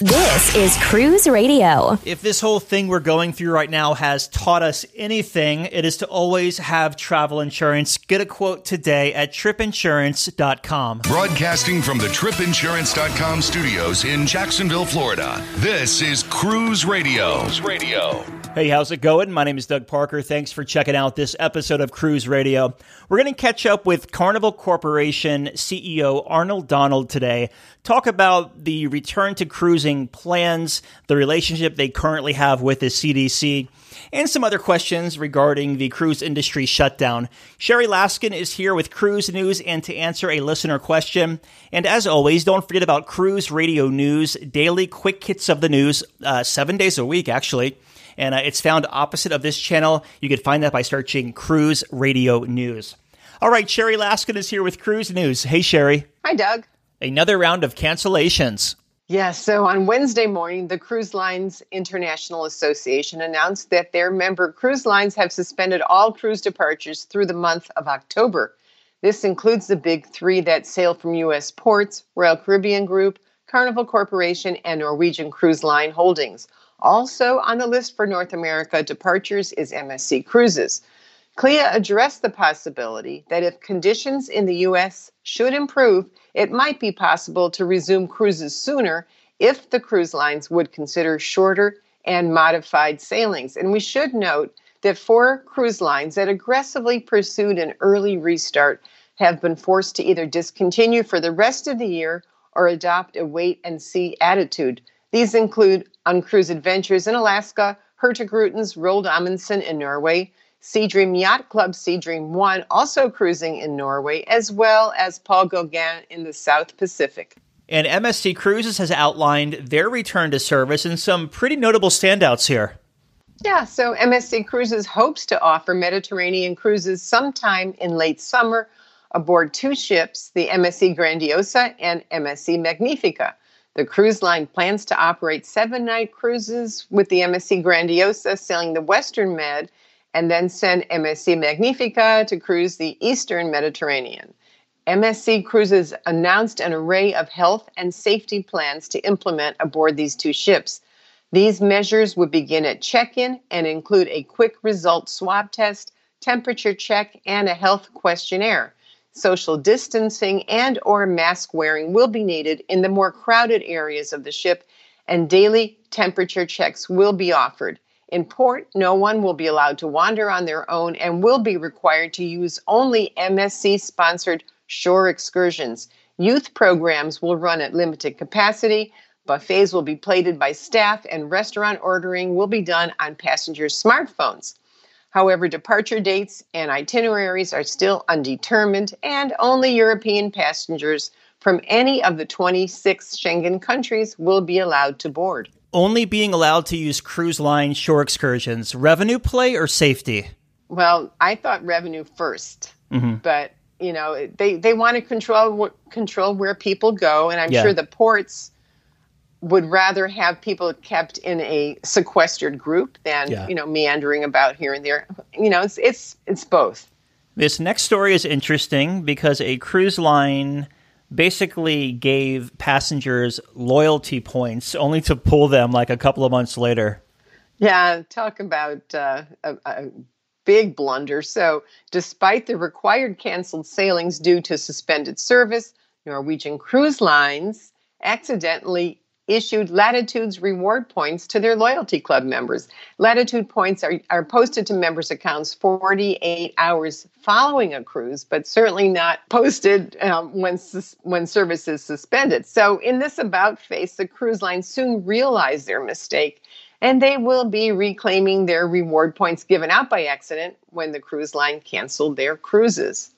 This is Cruise Radio. If this whole thing we're going through right now has taught us anything, it is to always have travel insurance. Get a quote today at tripinsurance.com. Broadcasting from the tripinsurance.com studios in Jacksonville, Florida. This is Cruise Radio. Cruise Radio. Hey, how's it going? My name is Doug Parker. Thanks for checking out this episode of Cruise Radio. We're going to catch up with Carnival Corporation CEO Arnold Donald today, talk about the return to cruising plans, the relationship they currently have with the CDC, and some other questions regarding the cruise industry shutdown. Sherry Laskin is here with Cruise News and to answer a listener question. And as always, don't forget about Cruise Radio News, daily quick hits of the news, uh, seven days a week, actually and uh, it's found opposite of this channel. You can find that by searching Cruise Radio News. All right, Sherry Laskin is here with Cruise News. Hey, Sherry. Hi, Doug. Another round of cancellations. Yeah, so on Wednesday morning, the Cruise Lines International Association announced that their member cruise lines have suspended all cruise departures through the month of October. This includes the big three that sail from U.S. ports Royal Caribbean Group, Carnival Corporation, and Norwegian Cruise Line Holdings. Also on the list for North America departures is MSC Cruises. CLIA addressed the possibility that if conditions in the U.S. should improve, it might be possible to resume cruises sooner if the cruise lines would consider shorter and modified sailings. And we should note that four cruise lines that aggressively pursued an early restart have been forced to either discontinue for the rest of the year or adopt a wait and see attitude. These include UnCruise Adventures in Alaska, Hurtigrutens Roald Amundsen in Norway, Seadream Yacht Club Seadream One also cruising in Norway, as well as Paul Gauguin in the South Pacific. And MSC Cruises has outlined their return to service and some pretty notable standouts here. Yeah, so MSC Cruises hopes to offer Mediterranean cruises sometime in late summer aboard two ships, the MSC Grandiosa and MSC Magnifica. The cruise line plans to operate seven night cruises with the MSC Grandiosa sailing the Western Med and then send MSC Magnifica to cruise the Eastern Mediterranean. MSC Cruises announced an array of health and safety plans to implement aboard these two ships. These measures would begin at check in and include a quick result swab test, temperature check, and a health questionnaire. Social distancing and or mask wearing will be needed in the more crowded areas of the ship and daily temperature checks will be offered. In port, no one will be allowed to wander on their own and will be required to use only MSC sponsored shore excursions. Youth programs will run at limited capacity. Buffets will be plated by staff, and restaurant ordering will be done on passengers' smartphones. However, departure dates and itineraries are still undetermined, and only European passengers from any of the 26 Schengen countries will be allowed to board. Only being allowed to use cruise line shore excursions, revenue play or safety? Well, I thought revenue 1st mm-hmm. but you know they, they want to control control where people go, and I'm yeah. sure the ports would rather have people kept in a sequestered group than yeah. you know meandering about here and there. You know, it's it's it's both. This next story is interesting because a cruise line basically gave passengers loyalty points only to pull them like a couple of months later. Yeah, talk about uh, a, a big blunder. So, despite the required canceled sailings due to suspended service, Norwegian Cruise Lines accidentally issued Latitudes reward points to their loyalty club members. Latitude points are, are posted to members' accounts 48 hours following a cruise, but certainly not posted um, when, when service is suspended. So, in this about face, the cruise line soon realized their mistake and they will be reclaiming their reward points given out by accident when the cruise line canceled their cruises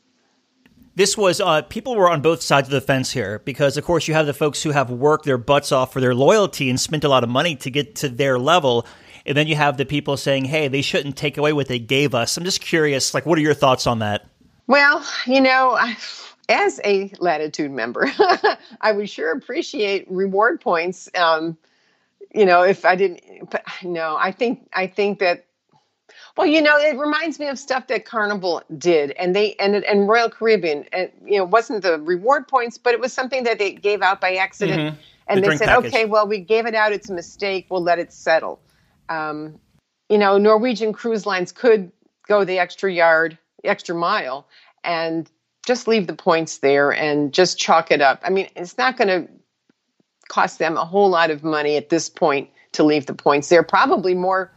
this was uh, people were on both sides of the fence here because of course you have the folks who have worked their butts off for their loyalty and spent a lot of money to get to their level. And then you have the people saying hey they shouldn't take away what they gave us. I'm just curious like what are your thoughts on that? Well you know as a latitude member i would sure appreciate reward points. Um, you know if i didn't but no i think i think that well, you know, it reminds me of stuff that Carnival did, and they and and Royal Caribbean, and you know, wasn't the reward points, but it was something that they gave out by accident. Mm-hmm. And the they said, package. okay, well, we gave it out. It's a mistake. We'll let it settle. Um, you know, Norwegian cruise lines could go the extra yard, extra mile, and just leave the points there and just chalk it up. I mean, it's not going to cost them a whole lot of money at this point to leave the points there. Probably more.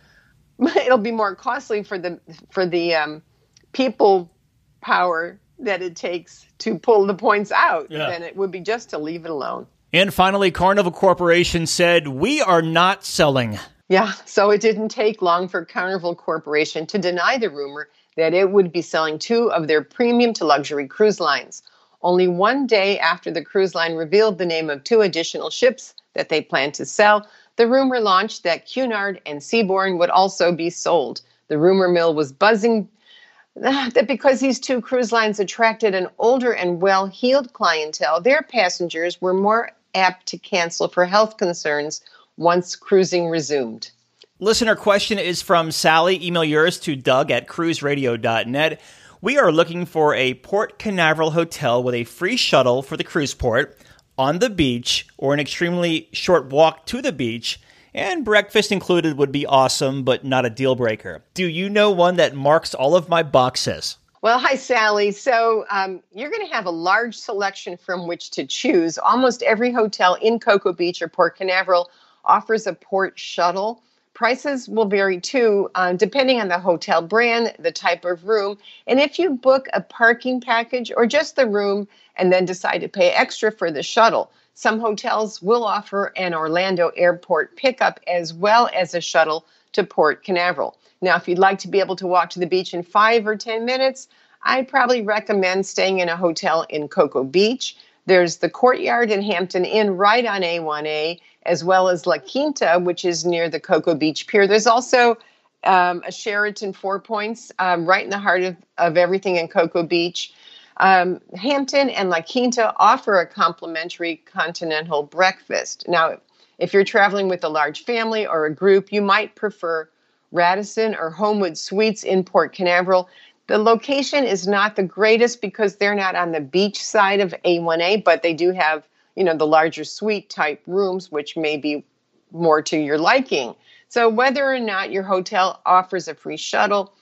It'll be more costly for the for the um, people power that it takes to pull the points out Yeah. than it would be just to leave it alone. And finally, Carnival Corporation said, We are not selling. Yeah, so it didn't take long for Carnival Corporation to deny the rumor that it would be selling two of their premium to luxury cruise lines. Only one day after the cruise line revealed the name of two additional ships that they planned to sell, the rumor launched that Cunard and Seabourn would also be sold. The rumor mill was buzzing ah, that because these two cruise lines attracted an older and well heeled clientele, their passengers were more apt to cancel for health concerns once cruising resumed. Listener question is from Sally. Email yours to Doug at cruiseradio.net. We are looking for a Port Canaveral hotel with a free shuttle for the cruise port on the beach or an extremely short walk to the beach. And breakfast included would be awesome, but not a deal breaker. Do you know one that marks all of my boxes? Well, hi, Sally. So um, you're going to have a large selection from which to choose. Almost every hotel in Cocoa Beach or Port Canaveral offers a port shuttle. Prices will vary too, uh, depending on the hotel brand, the type of room, and if you book a parking package or just the room and then decide to pay extra for the shuttle. Some hotels will offer an Orlando airport pickup as well as a shuttle to Port Canaveral. Now, if you'd like to be able to walk to the beach in five or 10 minutes, I'd probably recommend staying in a hotel in Cocoa Beach. There's the Courtyard and Hampton Inn right on A1A, as well as La Quinta, which is near the Cocoa Beach Pier. There's also um, a Sheraton Four Points um, right in the heart of, of everything in Cocoa Beach. Um, Hampton and La Quinta offer a complimentary continental breakfast. Now, if you're traveling with a large family or a group, you might prefer Radisson or Homewood Suites in Port Canaveral. The location is not the greatest because they're not on the beach side of A1A, but they do have, you know, the larger suite type rooms, which may be more to your liking. So, whether or not your hotel offers a free shuttle,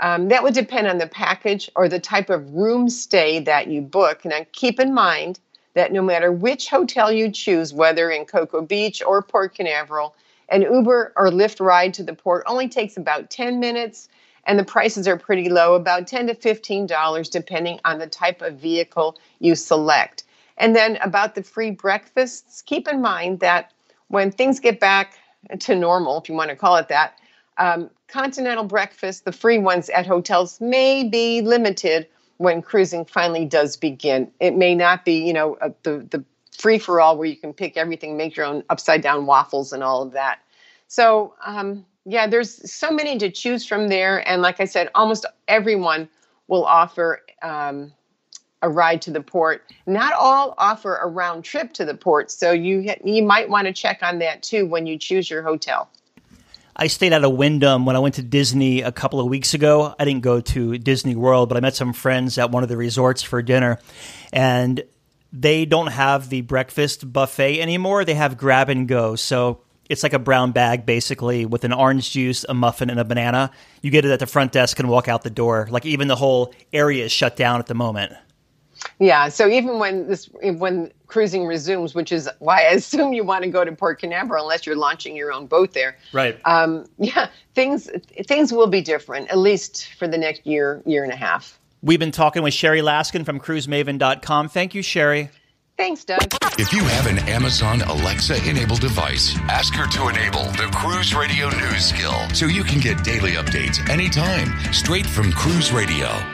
um, that would depend on the package or the type of room stay that you book. Now, keep in mind that no matter which hotel you choose, whether in Cocoa Beach or Port Canaveral, an Uber or Lyft ride to the port only takes about 10 minutes, and the prices are pretty low, about 10 to $15, depending on the type of vehicle you select. And then about the free breakfasts, keep in mind that when things get back to normal, if you want to call it that, um, continental breakfast, the free ones at hotels, may be limited when cruising finally does begin. It may not be, you know, the the free for all where you can pick everything, make your own upside down waffles and all of that. So um, yeah, there's so many to choose from there, and like I said, almost everyone will offer. Um, a ride to the port. Not all offer a round trip to the port, so you you might want to check on that too when you choose your hotel. I stayed at a Wyndham when I went to Disney a couple of weeks ago. I didn't go to Disney World, but I met some friends at one of the resorts for dinner, and they don't have the breakfast buffet anymore. They have grab and go. So it's like a brown bag basically with an orange juice, a muffin, and a banana. You get it at the front desk and walk out the door. Like even the whole area is shut down at the moment. Yeah, so even when this when cruising resumes, which is why I assume you want to go to Port Canaveral unless you're launching your own boat there. Right. Um, yeah, things things will be different at least for the next year year and a half. We've been talking with Sherry Laskin from cruisemaven.com. Thank you, Sherry. Thanks, Doug. If you have an Amazon Alexa enabled device, ask her to enable the Cruise Radio News skill so you can get daily updates anytime straight from Cruise Radio.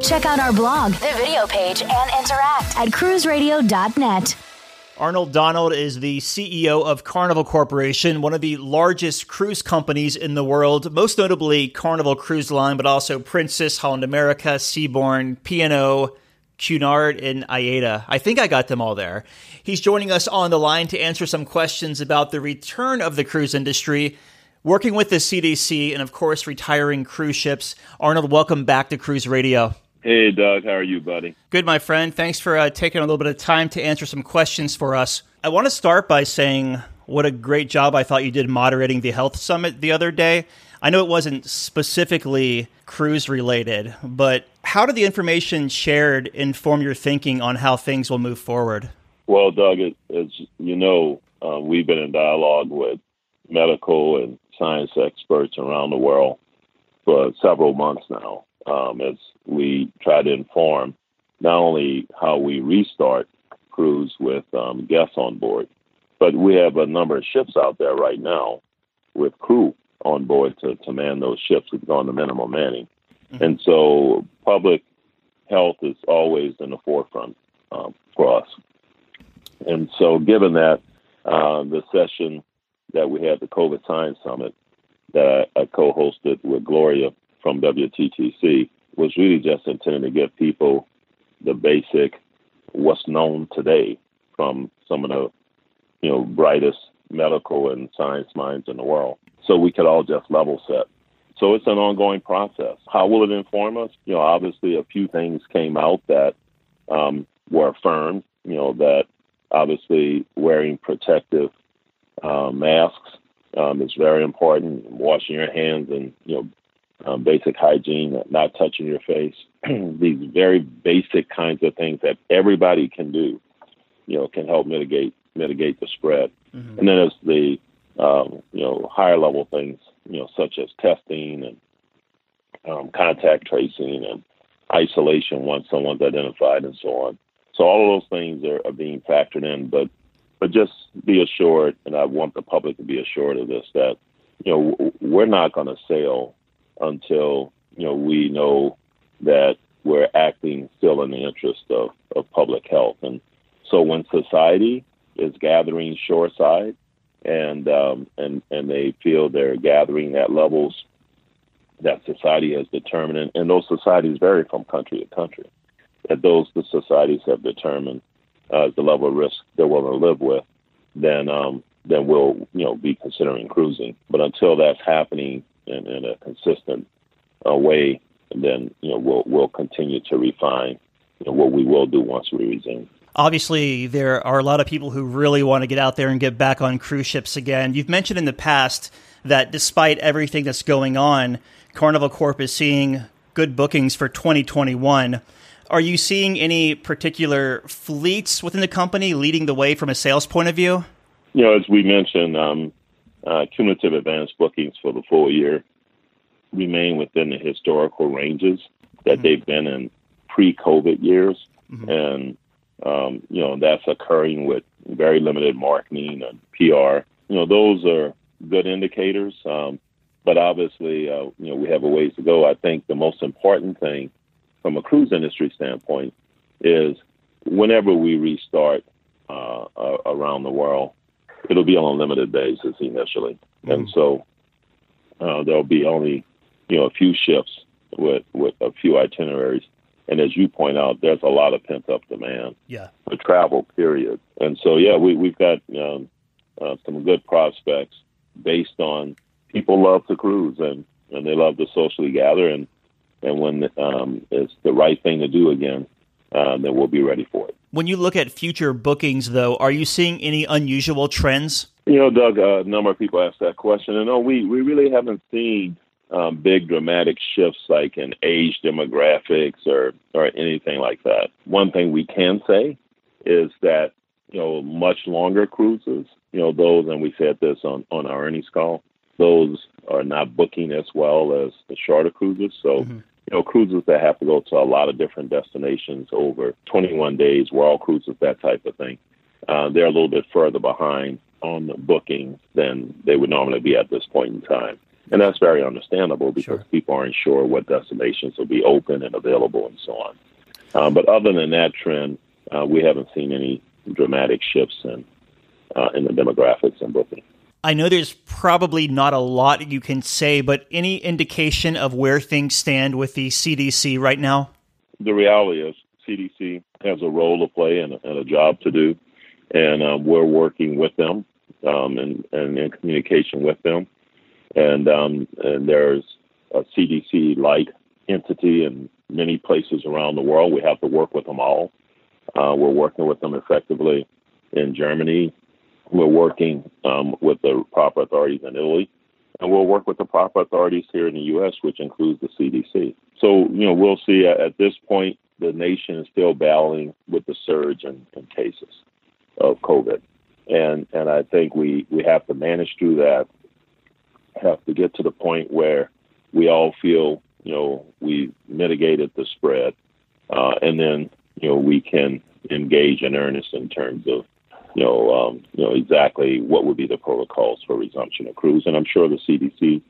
Check out our blog, the video page, and interact at cruiseradio.net. Arnold Donald is the CEO of Carnival Corporation, one of the largest cruise companies in the world, most notably Carnival Cruise Line, but also Princess, Holland America, Seabourn, P&O, Cunard, and AIDA. I think I got them all there. He's joining us on the line to answer some questions about the return of the cruise industry, working with the CDC, and of course, retiring cruise ships. Arnold, welcome back to Cruise Radio. Hey, Doug. How are you, buddy? Good, my friend. Thanks for uh, taking a little bit of time to answer some questions for us. I want to start by saying what a great job I thought you did moderating the health summit the other day. I know it wasn't specifically cruise related, but how did the information shared inform your thinking on how things will move forward? Well, Doug, as you know, uh, we've been in dialogue with medical and science experts around the world for several months now um, as we try to inform not only how we restart cruise with um, guests on board, but we have a number of ships out there right now with crew on board to, to man those ships. We've gone to minimum manning. Mm-hmm. And so public health is always in the forefront um, for us. And so, given that, uh, the session that we had, the COVID Science Summit, that I, I co hosted with Gloria from WTTC was really just intended to give people the basic what's known today from some of the you know brightest medical and science minds in the world. So we could all just level set. So it's an ongoing process. How will it inform us? You know obviously a few things came out that um, were affirmed you know that obviously wearing protective uh, masks um, is very important. Washing your hands and you know um, basic hygiene, not touching your face, these very basic kinds of things that everybody can do, you know, can help mitigate mitigate the spread. Mm-hmm. And then there's the um, you know higher level things, you know, such as testing and um, contact tracing and isolation once someone's identified and so on. So all of those things are, are being factored in, but but just be assured, and I want the public to be assured of this that you know we're not going to sail until you know we know that we're acting still in the interest of, of public health. And so when society is gathering shoreside and um, and and they feel they're gathering at levels that society has determined, and, and those societies vary from country to country, that those the societies have determined uh, the level of risk they're willing to live with, then um, then we'll you know be considering cruising. But until that's happening in, in a consistent uh, way, and then you know we'll we'll continue to refine you know, what we will do once we resume. Obviously, there are a lot of people who really want to get out there and get back on cruise ships again. You've mentioned in the past that despite everything that's going on, Carnival Corp is seeing good bookings for 2021. Are you seeing any particular fleets within the company leading the way from a sales point of view? You know, as we mentioned, um, uh, cumulative advance bookings for the full year remain within the historical ranges that mm-hmm. they've been in pre-COVID years, mm-hmm. and um, you know that's occurring with very limited marketing and PR. You know those are good indicators, um, but obviously uh, you know we have a ways to go. I think the most important thing from a cruise industry standpoint is whenever we restart uh, uh, around the world, it'll be on a limited basis initially, mm-hmm. and so uh, there'll be only you know a few ships with with a few itineraries. And as you point out, there's a lot of pent up demand yeah. for travel. Period. And so yeah, we we've got um, uh, some good prospects based on people love to cruise and and they love to socially gather and and when um, it's the right thing to do again, uh, then we'll be ready for it. When you look at future bookings, though, are you seeing any unusual trends? You know, Doug, a number of people ask that question, and no, we we really haven't seen um, big dramatic shifts like in age demographics or or anything like that. One thing we can say is that you know much longer cruises, you know those, and we said this on on our earnings call, those are not booking as well as the shorter cruises. So. Mm-hmm. You know, cruises that have to go to a lot of different destinations over 21 days, world cruises, that type of thing. Uh, they're a little bit further behind on the bookings than they would normally be at this point in time. And that's very understandable because sure. people aren't sure what destinations will be open and available and so on. Um, but other than that trend, uh, we haven't seen any dramatic shifts in, uh, in the demographics and booking. I know there's probably not a lot you can say, but any indication of where things stand with the CDC right now? The reality is, CDC has a role to play and a, and a job to do, and um, we're working with them um, and, and in communication with them and um, and there's a CDC-like entity in many places around the world. We have to work with them all. Uh, we're working with them effectively in Germany. We're working um, with the proper authorities in Italy, and we'll work with the proper authorities here in the U.S., which includes the CDC. So, you know, we'll see. At this point, the nation is still battling with the surge in, in cases of COVID, and and I think we we have to manage through that have to get to the point where we all feel, you know, we mitigated the spread, uh, and then, you know, we can engage in earnest in terms of, you know, um, you know exactly what would be the protocols for resumption of cruise. And I'm sure the CDC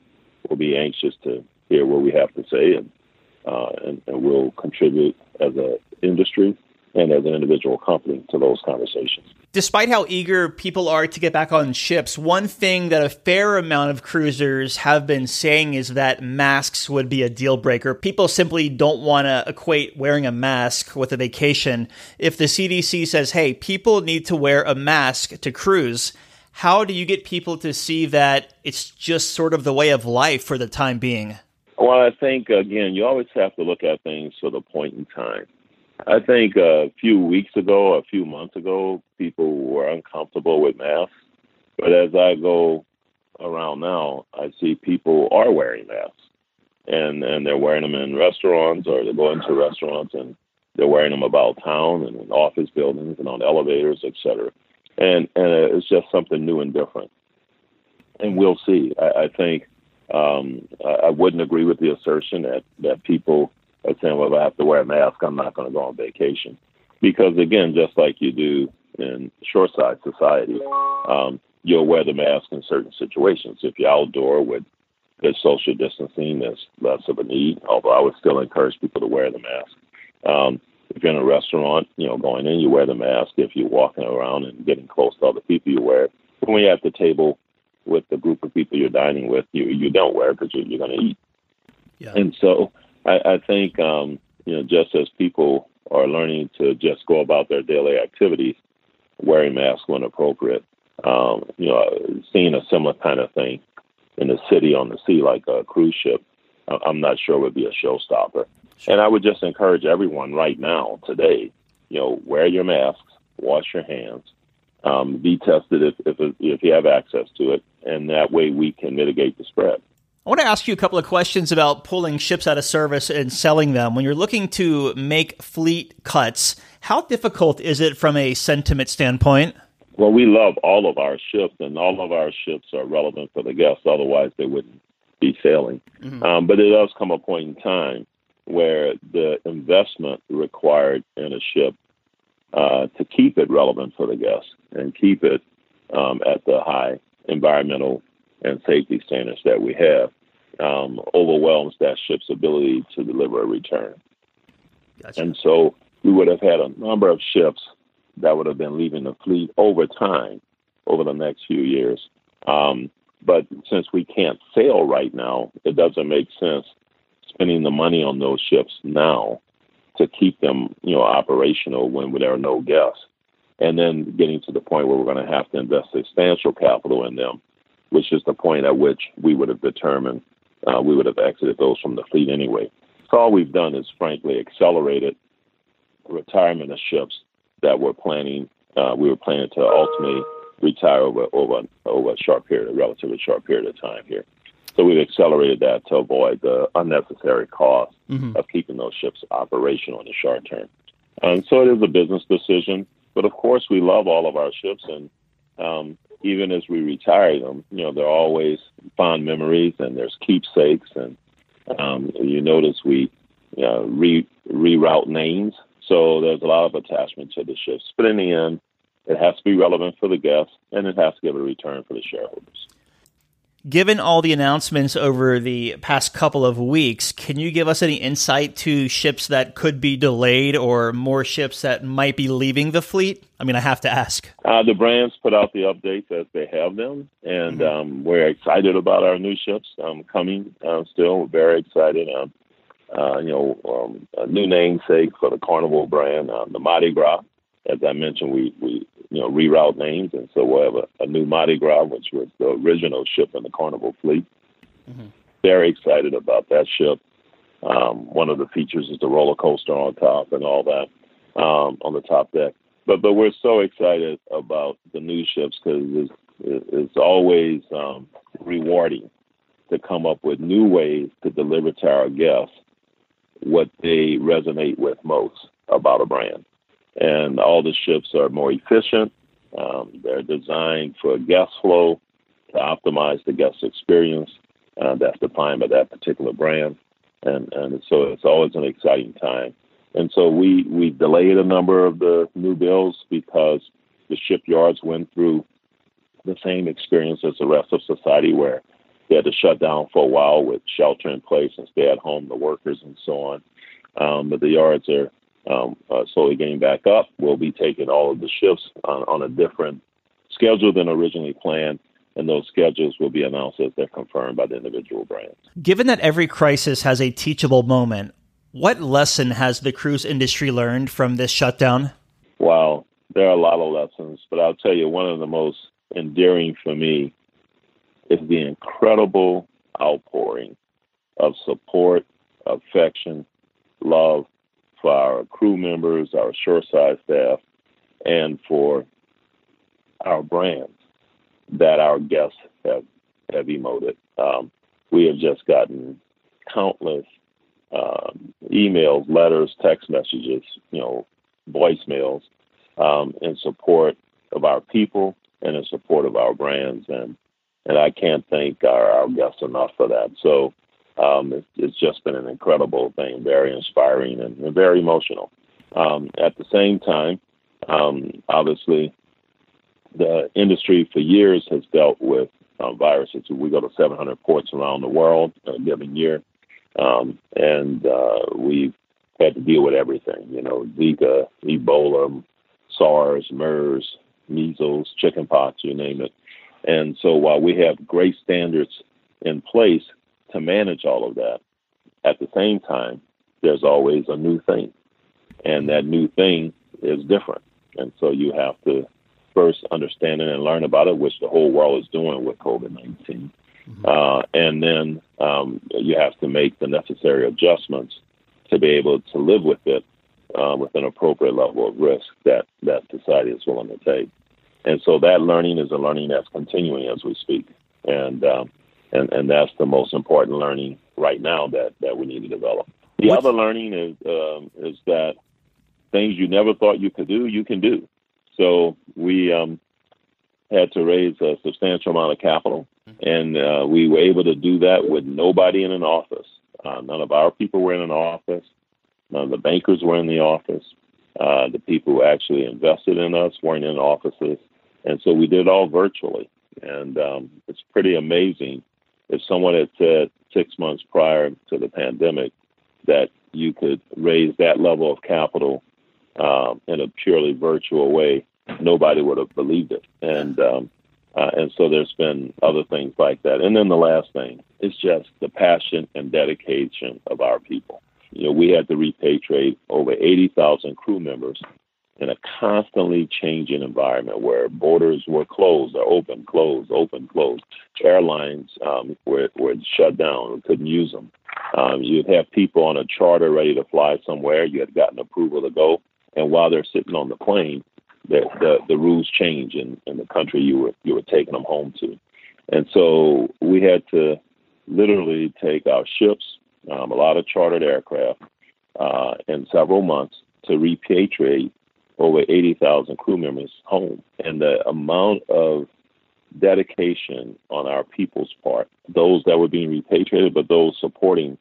will be anxious to hear what we have to say, and uh, and, and we'll contribute as an industry and as an individual company to those conversations. Despite how eager people are to get back on ships, one thing that a fair amount of cruisers have been saying is that masks would be a deal breaker. People simply don't want to equate wearing a mask with a vacation. If the CDC says, hey, people need to wear a mask to cruise, how do you get people to see that it's just sort of the way of life for the time being? Well, I think, again, you always have to look at things for the point in time. I think a few weeks ago, a few months ago, people were uncomfortable with masks. But as I go around now, I see people are wearing masks, and and they're wearing them in restaurants or they're going to restaurants and they're wearing them about town and in office buildings and on elevators, etc. And and it's just something new and different. And we'll see. I, I think um, I, I wouldn't agree with the assertion that that people are saying, well, if I have to wear a mask, I'm not going to go on vacation. Because again, just like you do in shoreside society, um, you'll wear the mask in certain situations. If you're outdoor with good social distancing, there's less of a need, although I would still encourage people to wear the mask. Um, if you're in a restaurant, you know, going in, you wear the mask. If you're walking around and getting close to other people, you wear it. But when you're at the table with the group of people you're dining with, you you don't wear it because you're, you're going to eat. Yeah. And so I, I think um, you know just as people are learning to just go about their daily activities, wearing masks when appropriate. Um, you know, seeing a similar kind of thing in the city on the sea, like a cruise ship, I'm not sure would be a showstopper. Sure. And I would just encourage everyone right now, today, you know, wear your masks, wash your hands, um, be tested if, if if you have access to it, and that way we can mitigate the spread. I want to ask you a couple of questions about pulling ships out of service and selling them. When you're looking to make fleet cuts, how difficult is it from a sentiment standpoint? Well, we love all of our ships, and all of our ships are relevant for the guests. Otherwise, they wouldn't be sailing. Mm-hmm. Um, but it does come a point in time where the investment required in a ship uh, to keep it relevant for the guests and keep it um, at the high environmental and safety standards that we have um, overwhelms that ship's ability to deliver a return. Gotcha. And so we would have had a number of ships that would have been leaving the fleet over time, over the next few years. Um, but since we can't sail right now, it doesn't make sense spending the money on those ships now to keep them, you know, operational when there are no guests, and then getting to the point where we're going to have to invest substantial capital in them, which is the point at which we would have determined uh, we would have exited those from the fleet anyway. So all we've done is frankly accelerated retirement of ships that were planning. Uh, we were planning to ultimately retire over over over a short period, a relatively short period of time here. So we've accelerated that to avoid the unnecessary cost mm-hmm. of keeping those ships operational in the short term. And so it is a business decision. But of course, we love all of our ships, and um, even as we retire them, you know, they're always fond memories, and there's keepsakes, and um, you notice we uh, re reroute names, so there's a lot of attachment to the ships. But in the end, it has to be relevant for the guests, and it has to give a return for the shareholders. Given all the announcements over the past couple of weeks, can you give us any insight to ships that could be delayed or more ships that might be leaving the fleet? I mean, I have to ask. Uh, the brands put out the updates as they have them, and mm-hmm. um, we're excited about our new ships um, coming. Uh, still, we're very excited. Um, uh, you know, um, a new namesake for the Carnival brand, uh, the Mardi Gras. As I mentioned, we, we you know reroute names, and so we'll have a, a new Mardi Gras, which was the original ship in the Carnival fleet. Mm-hmm. Very excited about that ship. Um, one of the features is the roller coaster on top and all that um, on the top deck. But but we're so excited about the new ships because it's, it's always um, rewarding to come up with new ways to deliver to our guests what they resonate with most about a brand. And all the ships are more efficient. Um, they're designed for guest flow to optimize the guest experience. Uh, that's defined by that particular brand. And, and so it's always an exciting time. And so we, we delayed a number of the new builds because the shipyards went through the same experience as the rest of society where they had to shut down for a while with shelter in place and stay at home, the workers and so on. Um, but the yards are um, uh, slowly getting back up. We'll be taking all of the shifts on, on a different schedule than originally planned and those schedules will be announced as they're confirmed by the individual brands. Given that every crisis has a teachable moment, what lesson has the cruise industry learned from this shutdown? Wow, there are a lot of lessons, but I'll tell you one of the most endearing for me is the incredible outpouring of support, affection, love for our crew members, our shoreside staff, and for our brands that our guests have have emoted. Um, we have just gotten countless um, emails, letters, text messages, you know, voicemails um, in support of our people and in support of our brands. And and I can't thank our, our guests enough for that. So um, it's, it's, just been an incredible thing, very inspiring and, and very emotional. Um, at the same time, um, obviously, the industry for years has dealt with uh, viruses. We go to 700 ports around the world a given year, um, and uh, we've had to deal with everything. You know, Zika, Ebola, SARS, MERS, measles, chickenpox, you name it. And so while we have great standards in place to manage all of that, at the same time, there's always a new thing. And that new thing is different. And so you have to first understand it and learn about it, which the whole world is doing with COVID 19. Mm-hmm. Uh, and then um, you have to make the necessary adjustments to be able to live with it uh, with an appropriate level of risk that, that society is willing to take. And so that learning is a learning that's continuing as we speak. And, um, and, and that's the most important learning right now that, that we need to develop. The What's... other learning is, um, is that things you never thought you could do, you can do. So we um, had to raise a substantial amount of capital, and uh, we were able to do that with nobody in an office. Uh, none of our people were in an office. None of the bankers were in the office. Uh, the people who actually invested in us weren't in offices. And so we did it all virtually. And um, it's pretty amazing if someone had said six months prior to the pandemic that you could raise that level of capital um, in a purely virtual way, nobody would have believed it. And um, uh, and so there's been other things like that. And then the last thing is just the passion and dedication of our people. You know, we had to repatriate over 80,000 crew members in a constantly changing environment where borders were closed or open, closed, open, closed. Airlines um, were, were shut down. We couldn't use them. Um, you'd have people on a charter ready to fly somewhere. You had gotten approval to go. And while they're sitting on the plane, the, the, the rules change in, in the country you were, you were taking them home to. And so we had to literally take our ships, um, a lot of chartered aircraft, uh, in several months to repatriate over 80,000 crew members home. And the amount of dedication on our people's part, those that were being repatriated, but those supporting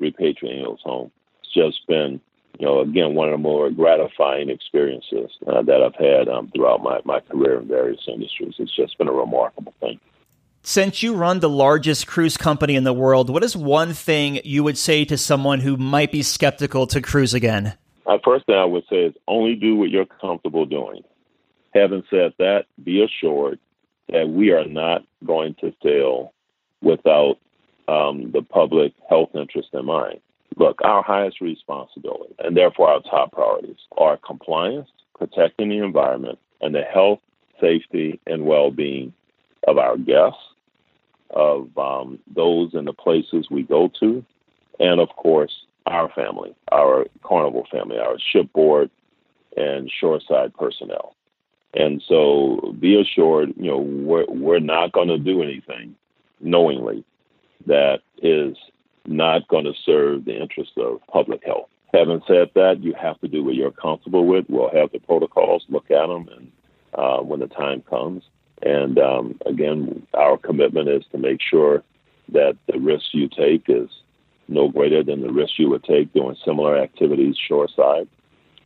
repatriating those home, it's just been, you know, again, one of the more gratifying experiences uh, that I've had um, throughout my, my career in various industries. It's just been a remarkable thing. Since you run the largest cruise company in the world, what is one thing you would say to someone who might be skeptical to cruise again? First thing I would say is only do what you're comfortable doing. Having said that, be assured that we are not going to sail without um, the public health interest in mind. Look, our highest responsibility, and therefore our top priorities, are compliance, protecting the environment, and the health, safety, and well being of our guests, of um, those in the places we go to, and of course, our family, our carnival family, our shipboard and shoreside personnel. And so be assured, you know, we're, we're not going to do anything knowingly that is not going to serve the interests of public health. Having said that, you have to do what you're comfortable with. We'll have the protocols, look at them, and uh, when the time comes. And um, again, our commitment is to make sure that the risk you take is no greater than the risk you would take doing similar activities shoreside.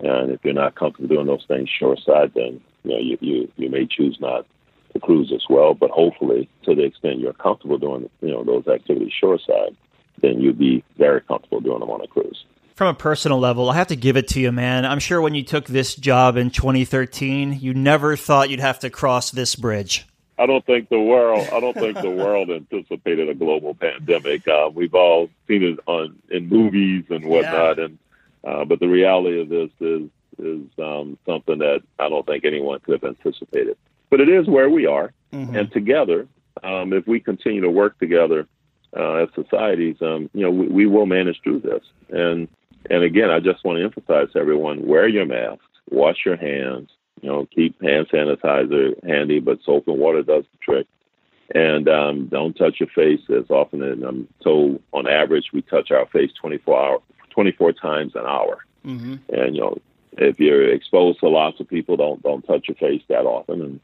And if you're not comfortable doing those things shoreside, then you know you, you, you may choose not to cruise as well. But hopefully, to the extent you're comfortable doing you know those activities shoreside, then you'd be very comfortable doing them on a cruise. From a personal level, I have to give it to you, man. I'm sure when you took this job in 2013, you never thought you'd have to cross this bridge. I don't think the world. I don't think the world anticipated a global pandemic. Uh, we've all seen it on in movies and whatnot, yeah. and uh, but the reality of this is is um, something that I don't think anyone could have anticipated. But it is where we are, mm-hmm. and together, um, if we continue to work together uh, as societies, um, you know, we, we will manage through this. And and again, I just want to emphasize to everyone: wear your mask, wash your hands, you know, keep hand sanitizer handy, but soap and water does the trick. And um, don't touch your face as often. And I'm told, on average, we touch our face 24 hour, 24 times an hour. Mm-hmm. And you know, if you're exposed to lots of people, don't don't touch your face that often, and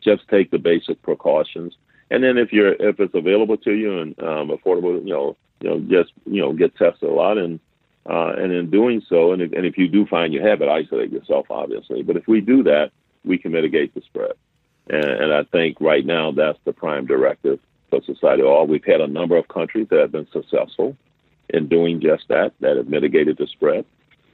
just take the basic precautions. And then if you're if it's available to you and um, affordable, you know, you know, just you know, get tested a lot and uh, and in doing so, and if, and if you do find you have it, isolate yourself, obviously. But if we do that, we can mitigate the spread. And, and I think right now that's the prime directive for society. All we've had a number of countries that have been successful in doing just that, that have mitigated the spread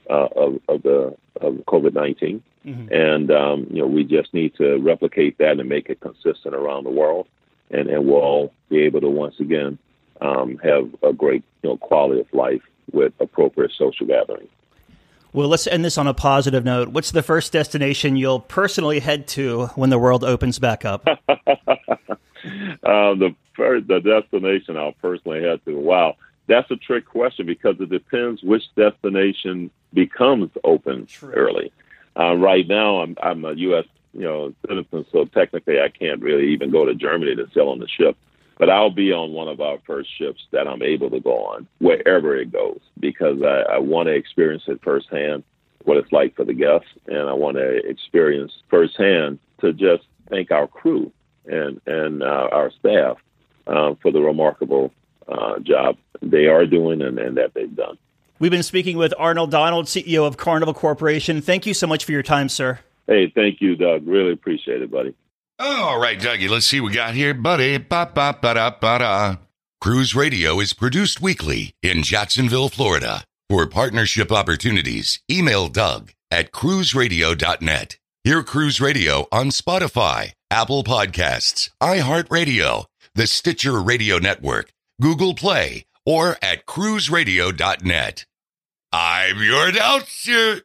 uh, of, of the of COVID 19 mm-hmm. And um, you know, we just need to replicate that and make it consistent around the world, and and we'll all be able to once again um, have a great you know quality of life with appropriate social gatherings. Well, let's end this on a positive note. What's the first destination you'll personally head to when the world opens back up? uh, the first, the destination I'll personally head to. Wow, that's a trick question because it depends which destination becomes open True. early. Uh, right now, I'm I'm a U.S. you know citizen, so technically I can't really even go to Germany to sail on the ship but I'll be on one of our first ships that I'm able to go on wherever it goes because I, I want to experience it firsthand what it's like for the guests, and I want to experience firsthand to just thank our crew and and uh, our staff uh, for the remarkable uh, job they are doing and, and that they've done. We've been speaking with Arnold Donald, CEO of Carnival Corporation. Thank you so much for your time, sir. Hey, thank you, Doug. Really appreciate it, buddy. All right, Dougie, let's see what we got here, buddy. Ba, ba, ba, da, ba, da. Cruise Radio is produced weekly in Jacksonville, Florida. For partnership opportunities, email Doug at cruiseradio.net. Hear Cruise Radio on Spotify, Apple Podcasts, iHeartRadio, the Stitcher Radio Network, Google Play, or at cruiseradio.net. I'm your announcer.